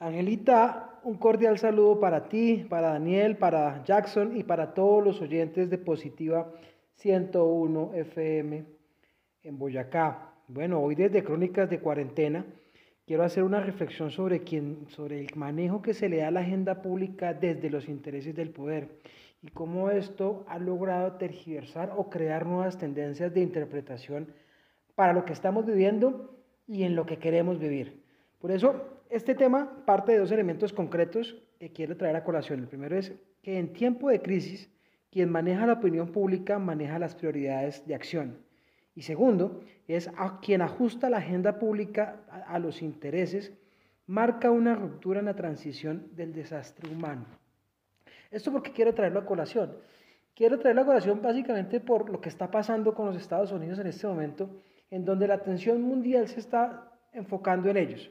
Angelita, un cordial saludo para ti, para Daniel, para Jackson y para todos los oyentes de Positiva 101 FM en Boyacá. Bueno, hoy desde Crónicas de Cuarentena quiero hacer una reflexión sobre, quién, sobre el manejo que se le da a la agenda pública desde los intereses del poder y cómo esto ha logrado tergiversar o crear nuevas tendencias de interpretación para lo que estamos viviendo y en lo que queremos vivir. Por eso, este tema parte de dos elementos concretos que quiero traer a colación. El primero es que en tiempo de crisis, quien maneja la opinión pública maneja las prioridades de acción. Y segundo, es a quien ajusta la agenda pública a, los intereses, marca una ruptura en la transición del desastre humano. Esto porque quiero traerlo a colación. Quiero traerlo a colación básicamente por lo que está pasando con los Estados Unidos en este momento, en donde la atención mundial se está enfocando en ellos.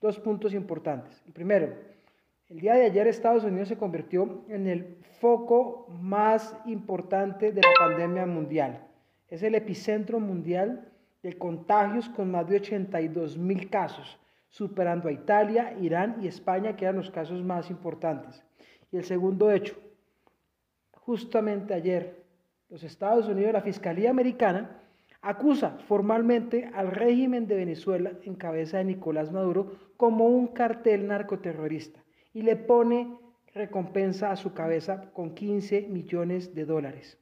Dos puntos importantes. El primero, el día de ayer Estados Unidos se convirtió en el foco más importante de la pandemia mundial. Es el epicentro mundial de contagios con más de 82 mil casos, superando a Italia, Irán y España, que eran los casos más importantes. Y el segundo hecho, justamente ayer, los Estados Unidos, la Fiscalía Americana, acusa formalmente al régimen de Venezuela en cabeza de Nicolás Maduro como un cartel narcoterrorista y le pone recompensa a su cabeza con 15 millones de dólares.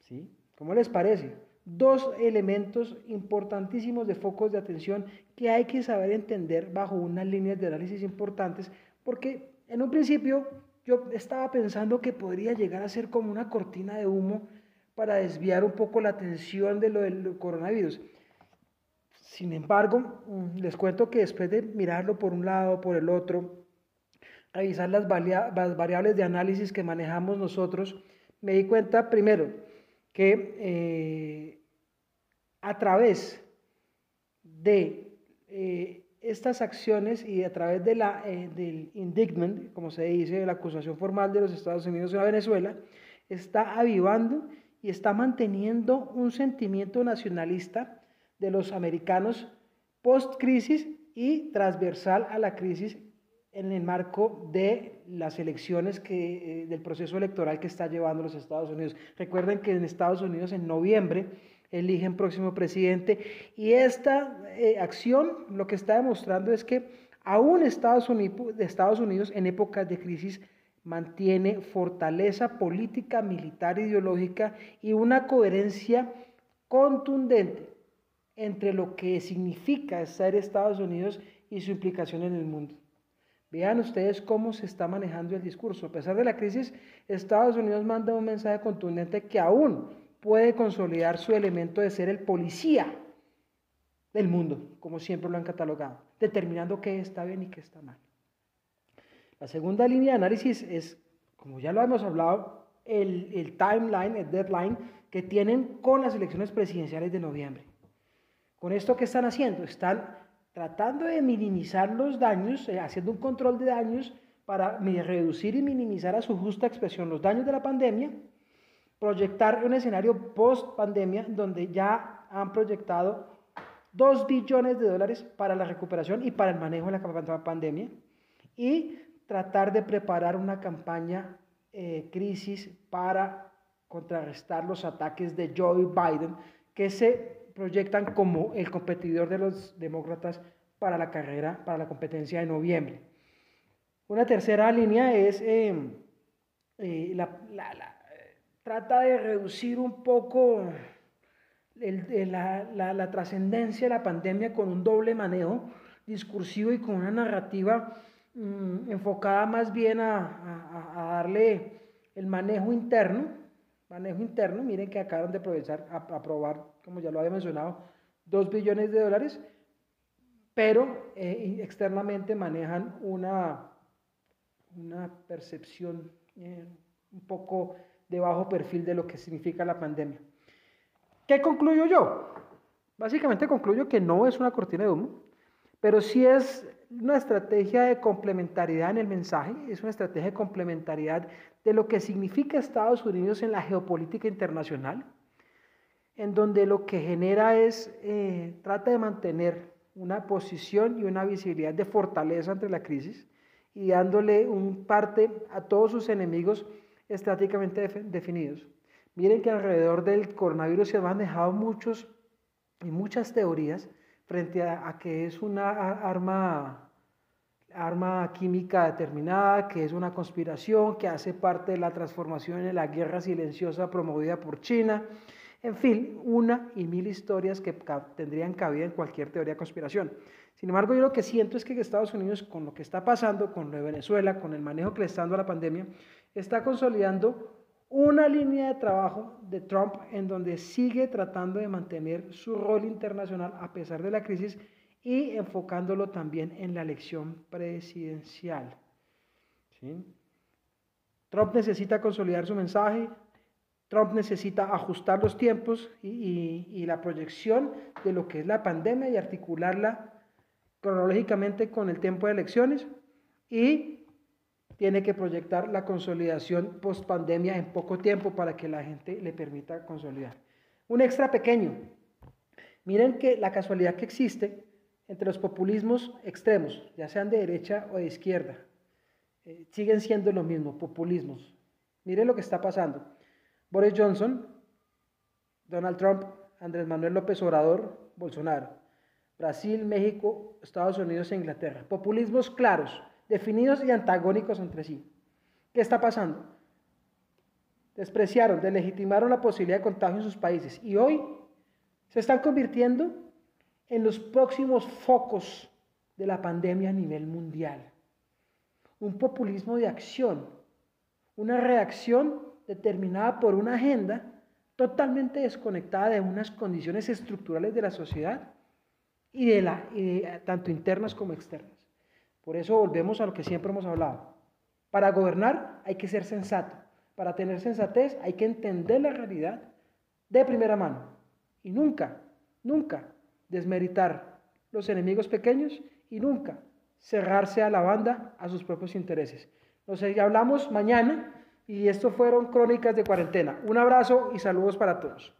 ¿Sí? ¿Cómo les parece? Dos elementos importantísimos de focos de atención que hay que saber entender bajo unas líneas de análisis importantes porque en un principio yo estaba pensando que podría llegar a ser como una cortina de humo para desviar un poco la atención de lo del coronavirus. Sin embargo, mm, les cuento que después de mirarlo por un lado, por el otro, revisar las, variables de análisis que manejamos nosotros, me di cuenta primero que eh, a través de eh, estas acciones y a través de la, eh, del indictment, como se dice, la acusación formal de los Estados Unidos a Venezuela, está avivando y está manteniendo un sentimiento nacionalista de los americanos post-crisis y transversal a la crisis en el marco de las elecciones que, eh, del proceso electoral que está llevando los Estados Unidos. Recuerden que en Estados Unidos en noviembre eligen próximo presidente y esta eh, acción lo que está demostrando es que aún Estados Unidos, Estados Unidos en épocas de crisis mantiene fortaleza política, militar, ideológica y una coherencia contundente entre lo que significa ser Estados Unidos y su implicación en el mundo. Vean ustedes cómo se está manejando el discurso. A pesar de la crisis, Estados Unidos manda un mensaje contundente que aún puede consolidar su elemento de ser el policía del mundo, como siempre lo han catalogado, determinando qué está bien y qué está mal. La segunda línea de análisis es, como ya lo hemos hablado, el, timeline, el deadline que tienen con las elecciones presidenciales de noviembre. Con esto, ¿qué están haciendo? Están tratando de minimizar los daños, eh, haciendo un control de daños para reducir y minimizar a su justa expresión los daños de la pandemia, proyectar un escenario post pandemia donde ya han proyectado 2 billones de dólares para la recuperación y para el manejo de la pandemia y tratar de preparar una campaña eh, crisis para contrarrestar los ataques de Joe Biden que se proyectan como el competidor de los demócratas para la carrera, para la competencia de noviembre. Una tercera línea es, em, eh, la, trata de reducir un poco la, la trascendencia de la pandemia con un doble manejo discursivo y con una narrativa Mm, enfocada más bien a, darle el manejo interno, manejo interno, miren que acaban de aprovechar, aprobar, como ya lo había mencionado, 2 billones de dólares, pero eh, externamente manejan una, una percepción eh, un poco de bajo perfil de lo que significa la pandemia. ¿Qué concluyo yo? Básicamente concluyo que no es una cortina de humo, pero sí es una estrategia de complementariedad en el mensaje, es una estrategia de complementariedad de lo que significa Estados Unidos en la geopolítica internacional, en donde lo que genera es, eh, trata de mantener una posición y una visibilidad de fortaleza ante la crisis y dándole un parte a todos sus enemigos estratégicamente definidos. Miren que alrededor del coronavirus se han manejado muchos y muchas teorías frente a, que es una arma, arma química determinada, que es una conspiración, que hace parte de la transformación en la guerra silenciosa promovida por China. En fin, una y mil historias que tendrían cabida en cualquier teoría de conspiración. Sin embargo, yo lo que siento es que Estados Unidos, con lo que está pasando, con lo de Venezuela, con el manejo que le está dando a la pandemia, está consolidando una línea de trabajo de Trump en donde sigue tratando de mantener su rol internacional a pesar de la crisis y enfocándolo también en la elección presidencial. Trump necesita consolidar su mensaje, Trump necesita ajustar los tiempos y, y, la proyección de lo que es la pandemia y articularla cronológicamente con el tiempo de elecciones y tiene que proyectar la consolidación post pandemia en poco tiempo para que la gente le permita consolidar. Un extra pequeño. Miren que la casualidad que existe entre los populismos extremos, ya sean de derecha o de izquierda, eh, siguen siendo lo mismo, populismos. Miren lo que está pasando. Boris Johnson, Donald Trump, Andrés Manuel López Obrador, Bolsonaro. Brasil, México, Estados Unidos e Inglaterra. Populismos claros definidos y antagónicos entre sí. ¿Qué está pasando? Despreciaron, delegitimaron la posibilidad de contagio en sus países y hoy se están convirtiendo en los próximos focos de la pandemia a nivel mundial. Un populismo de acción, una reacción determinada por una agenda totalmente desconectada de unas condiciones estructurales de la sociedad y de la, tanto internas como externas. Por eso volvemos a lo que siempre hemos hablado. Para gobernar hay que ser sensato. Para tener sensatez hay que entender la realidad de primera mano. Y nunca, nunca desmeritar los enemigos pequeños y nunca cerrarse a la banda a sus propios intereses. Nos hablamos mañana y esto fueron Crónicas de Cuarentena. Un abrazo y saludos para todos.